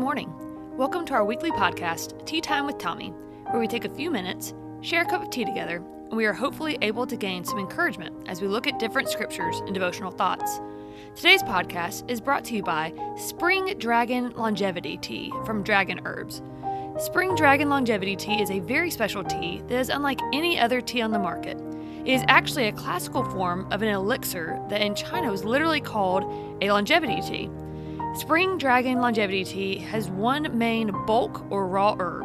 Morning. Welcome to our weekly podcast, Tea Time with Tommy, where we take a few minutes, share a cup of tea together, and we are hopefully able to gain some encouragement as we look at different scriptures and devotional thoughts. Today's podcast is brought to you by Spring Dragon Longevity Tea from Dragon Herbs. Spring Dragon Longevity Tea is a very special tea that is unlike any other tea on the market. It is actually a classical form of an elixir that in China was literally called a longevity tea. Spring Dragon Longevity Tea has one main bulk or raw herb,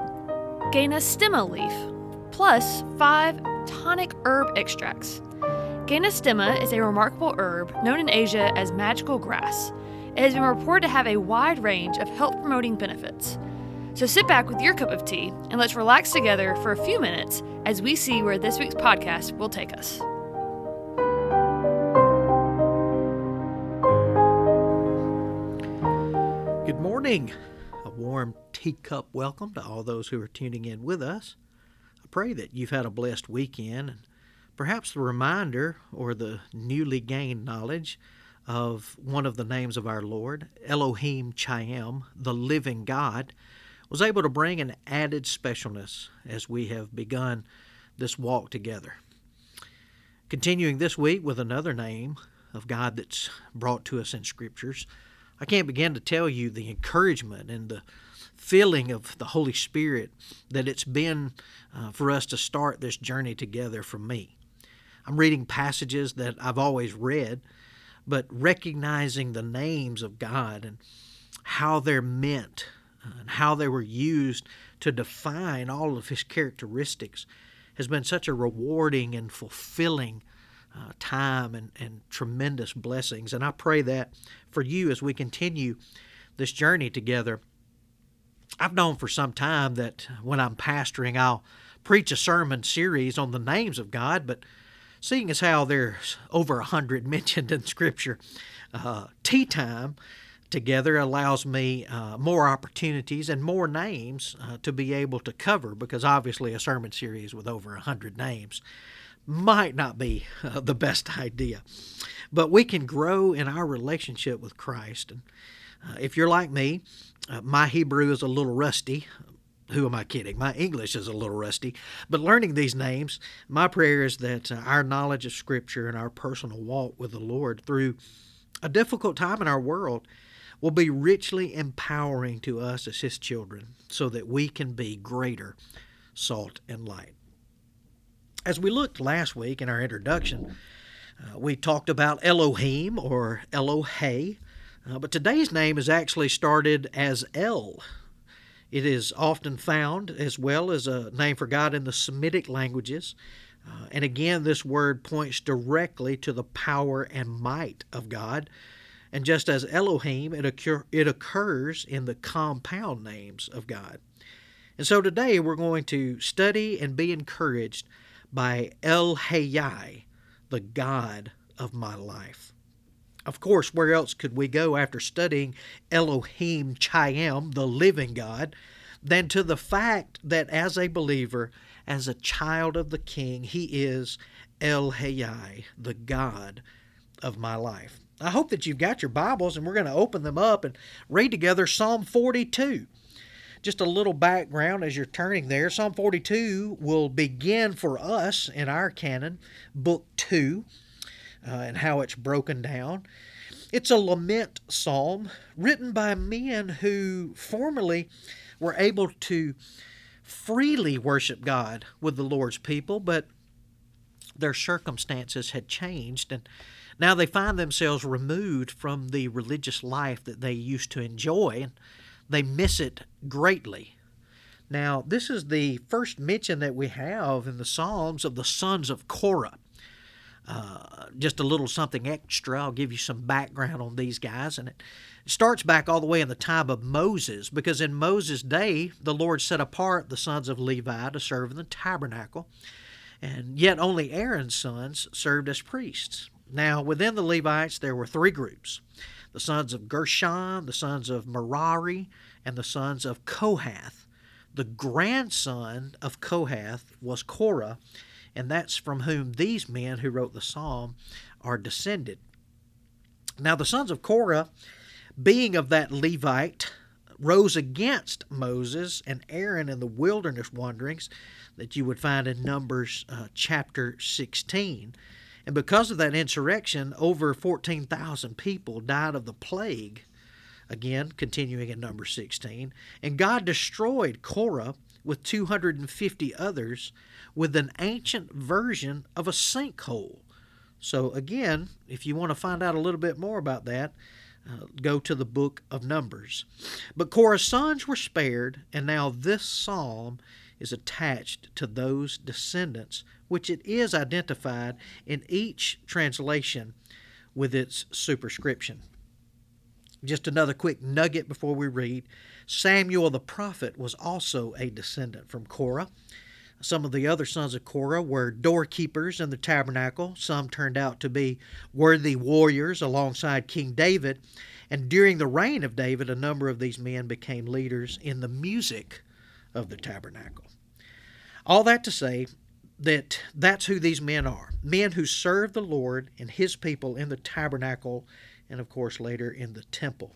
Ganoderma leaf, plus five tonic herb extracts. Ganoderma is a remarkable herb known in Asia as magical grass. It has been reported to have a wide range of health promoting benefits. So sit back with your cup of tea and let's relax together for a few minutes as we see where this week's podcast will take us. Morning. A warm teacup welcome to all those who are tuning in with us. I pray that you've had a blessed weekend and perhaps the reminder or the newly gained knowledge of one of the names of our Lord, Elohim Chayim, the living God, was able to bring an added specialness as we have begun this walk together. Continuing this week with another name of God that's brought to us in scriptures, I can't begin to tell you the encouragement and the feeling of the Holy Spirit that it's been uh, for us to start this journey together for me. I'm reading passages that I've always read, but recognizing the names of God and how they're meant uh, and how they were used to define all of His characteristics has been such a rewarding and fulfilling uh, time and, and tremendous blessings. And I pray that for you as we continue this journey together. I've known for some time that when I'm pastoring, I'll preach a sermon series on the names of God, but seeing as how there's over a hundred mentioned in Scripture, uh, tea time together allows me uh, more opportunities and more names uh, to be able to cover because obviously a sermon series with over a hundred names might not be uh, the best idea. But we can grow in our relationship with Christ. And uh, if you're like me, uh, my Hebrew is a little rusty. Who am I kidding? My English is a little rusty. But learning these names, my prayer is that uh, our knowledge of Scripture and our personal walk with the Lord through a difficult time in our world will be richly empowering to us as His children so that we can be greater salt and light. As we looked last week in our introduction, uh, we talked about Elohim or Elohe, uh, but today's name is actually started as El. It is often found as well as a name for God in the Semitic languages. Uh, and again, this word points directly to the power and might of God. And just as Elohim, it, occur, it occurs in the compound names of God. And so today we're going to study and be encouraged by El Hayai, the God of my life. Of course, where else could we go after studying Elohim Chayim, the living God, than to the fact that as a believer, as a child of the King, he is El Hayai, the God of my life. I hope that you've got your Bibles and we're going to open them up and read together Psalm 42. Just a little background as you're turning there. Psalm 42 will begin for us in our canon, Book 2, uh, and how it's broken down. It's a lament psalm written by men who formerly were able to freely worship God with the Lord's people, but their circumstances had changed and now they find themselves removed from the religious life that they used to enjoy. And they miss it greatly. Now, this is the first mention that we have in the Psalms of the sons of Korah. Uh, just a little something extra. I'll give you some background on these guys. And it starts back all the way in the time of Moses, because in Moses' day, the Lord set apart the sons of Levi to serve in the tabernacle, and yet only Aaron's sons served as priests. Now, within the Levites, there were three groups the sons of Gershon, the sons of Merari, and the sons of Kohath. The grandson of Kohath was Korah, and that's from whom these men who wrote the psalm are descended. Now, the sons of Korah, being of that Levite rose against Moses and Aaron in the wilderness wanderings that you would find in Numbers uh, chapter 16. And because of that insurrection, over 14,000 people died of the plague. Again, continuing in number 16. And God destroyed Korah with 250 others with an ancient version of a sinkhole. So, again, if you want to find out a little bit more about that, uh, go to the book of Numbers. But Korah's sons were spared, and now this psalm is attached to those descendants, which it is identified in each translation with its superscription. Just another quick nugget before we read. Samuel the prophet was also a descendant from Korah. Some of the other sons of Korah were doorkeepers in the tabernacle. Some turned out to be worthy warriors alongside King David. And during the reign of David, a number of these men became leaders in the music of the tabernacle. All that to say that that's who these men are men who serve the Lord and his people in the tabernacle and, of course, later in the temple.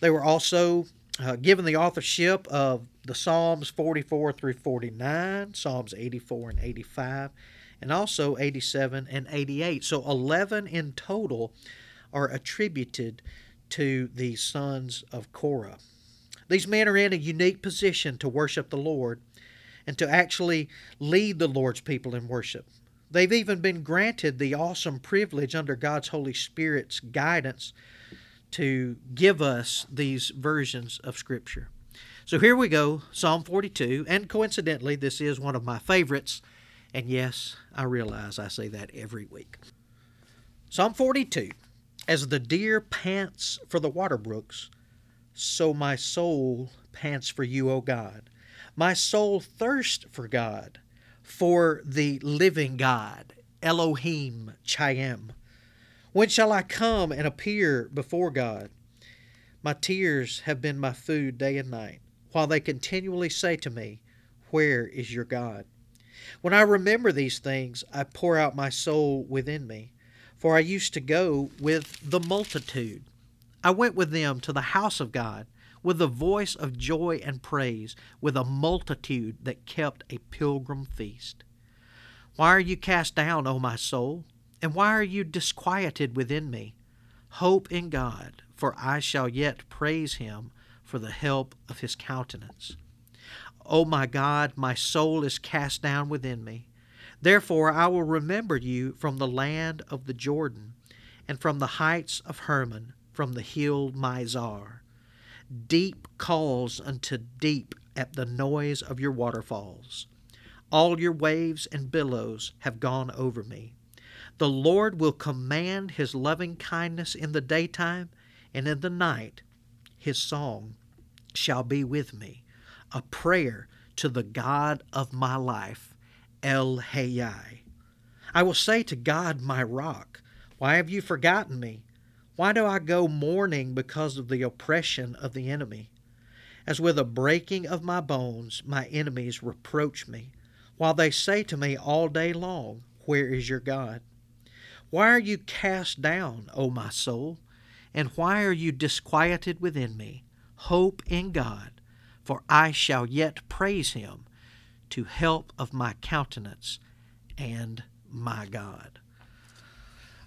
They were also uh, given the authorship of the Psalms 44 through 49, Psalms 84 and 85, and also 87 and 88. So 11 in total are attributed to the sons of Korah. These men are in a unique position to worship the Lord and to actually lead the Lord's people in worship. They've even been granted the awesome privilege under God's Holy Spirit's guidance to give us these versions of Scripture. So here we go, Psalm 42, and coincidentally, this is one of my favorites. And yes, I realize I say that every week. Psalm 42 As the deer pants for the water brooks, so my soul pants for you, O God. My soul thirsts for God, for the living God, Elohim Chayim. When shall I come and appear before God? My tears have been my food day and night, while they continually say to me, Where is your God? When I remember these things, I pour out my soul within me, for I used to go with the multitude. I went with them to the house of God with a voice of joy and praise, with a multitude that kept a pilgrim feast. Why are you cast down, O my soul? And why are you disquieted within me? Hope in God, for I shall yet praise him for the help of his countenance. O my God, my soul is cast down within me. Therefore I will remember you from the land of the Jordan, and from the heights of Hermon, from the hill Mizar. Deep calls unto deep at the noise of your waterfalls. All your waves and billows have gone over me. The Lord will command his loving kindness in the daytime, and in the night his song shall be with me, a prayer to the God of my life, El Hayai. I will say to God, my rock, Why have you forgotten me? Why do I go mourning because of the oppression of the enemy? As with a breaking of my bones, my enemies reproach me, while they say to me all day long, Where is your God? Why are you cast down, O my soul? And why are you disquieted within me? Hope in God, for I shall yet praise him to help of my countenance and my God.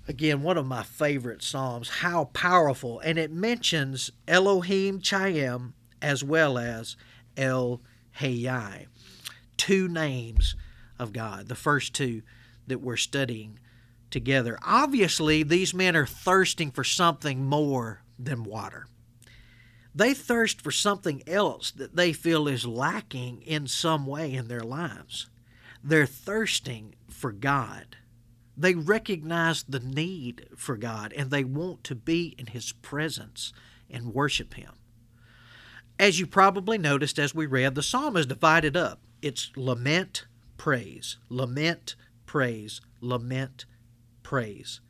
Again, one of my favorite Psalms. How powerful. And it mentions Elohim Chayim as well as El Hayai. Two names of God. The first two that we're studying together. Obviously, these men are thirsting for something more than water. They thirst for something else that they feel is lacking in some way in their lives. They're thirsting for God. They recognize the need for God and they want to be in His presence and worship Him. As you probably noticed as we read, the psalm is divided up. It's lament, praise, lament, praise, lament, praise.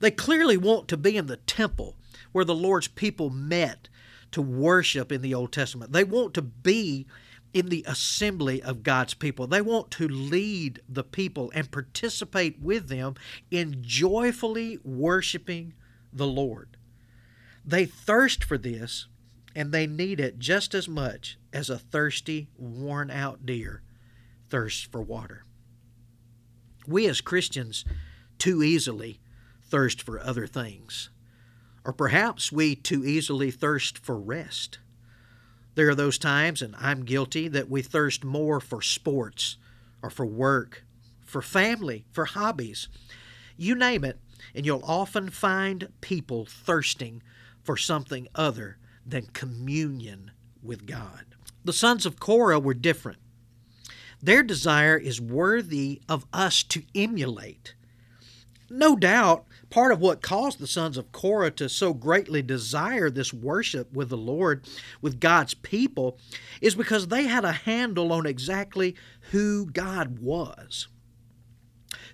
They clearly want to be in the temple where the Lord's people met to worship in the Old Testament. They want to be in the assembly of God's people. They want to lead the people and participate with them in joyfully worshiping the Lord. They thirst for this, and they need it just as much as a thirsty, worn out deer thirsts for water. We as Christians too easily thirst for other things, or perhaps we too easily thirst for rest. There are those times, and I'm guilty, that we thirst more for sports or for work, for family, for hobbies. You name it, and you'll often find people thirsting for something other than communion with God. The sons of Korah were different. Their desire is worthy of us to emulate. No doubt, part of what caused the sons of Korah to so greatly desire this worship with the Lord, with God's people, is because they had a handle on exactly who God was.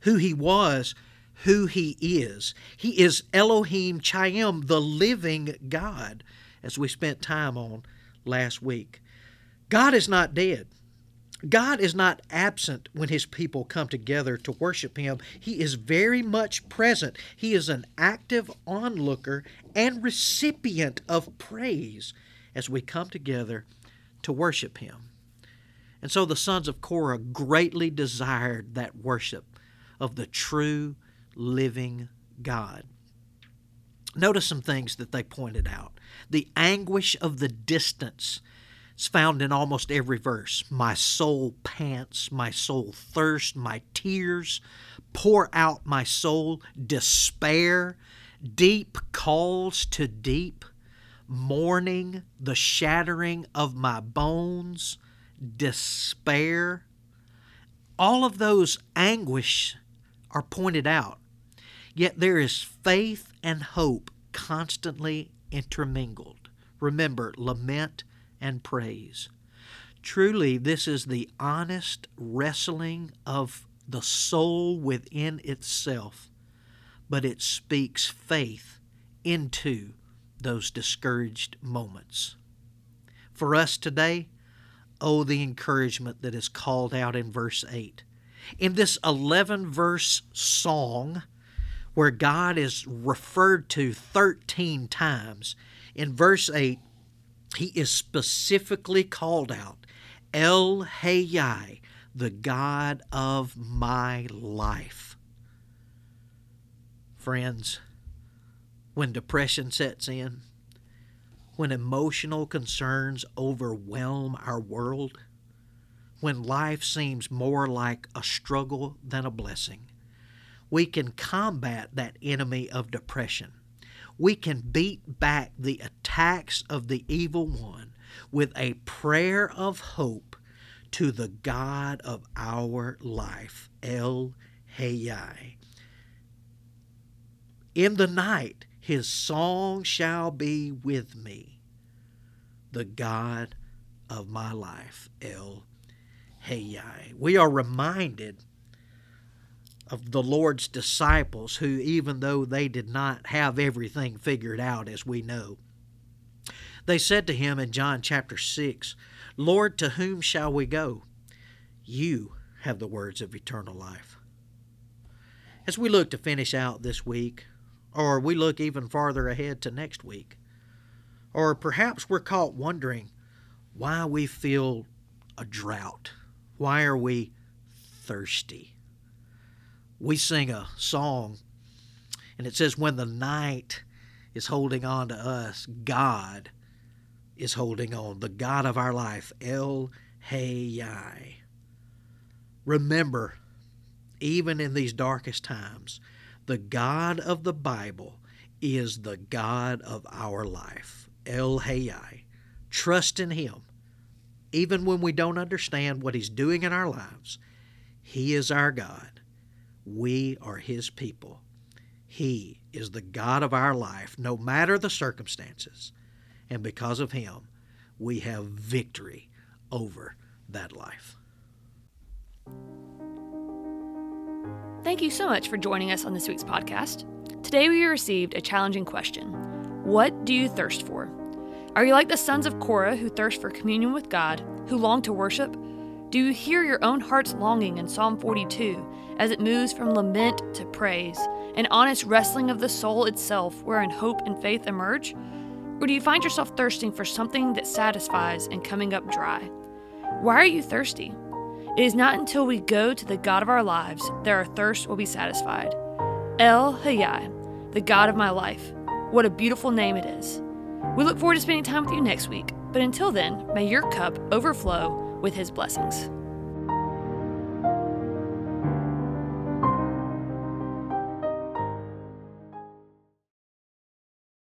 Who He was, who He is. He is Elohim Chaim, the living God, as we spent time on last week. God is not dead. God is not absent when his people come together to worship him. He is very much present. He is an active onlooker and recipient of praise as we come together to worship him. And so the sons of Korah greatly desired that worship of the true living God. Notice some things that they pointed out. The anguish of the distance it's found in almost every verse. My soul pants, my soul thirsts, my tears pour out my soul, despair, deep calls to deep, mourning, the shattering of my bones, despair. All of those anguish are pointed out, yet there is faith and hope constantly intermingled. Remember, lament and praise. Truly, this is the honest wrestling of the soul within itself, but it speaks faith into those discouraged moments. For us today, oh, the encouragement that is called out in verse 8. In this 11 verse song, where God is referred to 13 times, in verse 8, he is specifically called out El Hayai, the God of my life. Friends, when depression sets in, when emotional concerns overwhelm our world, when life seems more like a struggle than a blessing, we can combat that enemy of depression we can beat back the attacks of the evil one with a prayer of hope to the God of our life, El Hayai. In the night, his song shall be with me, the God of my life, El Hayai. We are reminded of the Lord's disciples, who, even though they did not have everything figured out, as we know, they said to him in John chapter 6, Lord, to whom shall we go? You have the words of eternal life. As we look to finish out this week, or we look even farther ahead to next week, or perhaps we're caught wondering why we feel a drought. Why are we thirsty? We sing a song, and it says, When the night is holding on to us, God is holding on. The God of our life, El Hayai. Remember, even in these darkest times, the God of the Bible is the God of our life, El Hayai. Trust in Him. Even when we don't understand what He's doing in our lives, He is our God. We are His people. He is the God of our life, no matter the circumstances. And because of Him, we have victory over that life. Thank you so much for joining us on this week's podcast. Today we received a challenging question What do you thirst for? Are you like the sons of Korah who thirst for communion with God, who long to worship? Do you hear your own heart's longing in Psalm 42 as it moves from lament to praise, an honest wrestling of the soul itself wherein hope and faith emerge? Or do you find yourself thirsting for something that satisfies and coming up dry? Why are you thirsty? It is not until we go to the God of our lives that our thirst will be satisfied. El Hayai, the God of my life. What a beautiful name it is. We look forward to spending time with you next week, but until then, may your cup overflow with his blessings.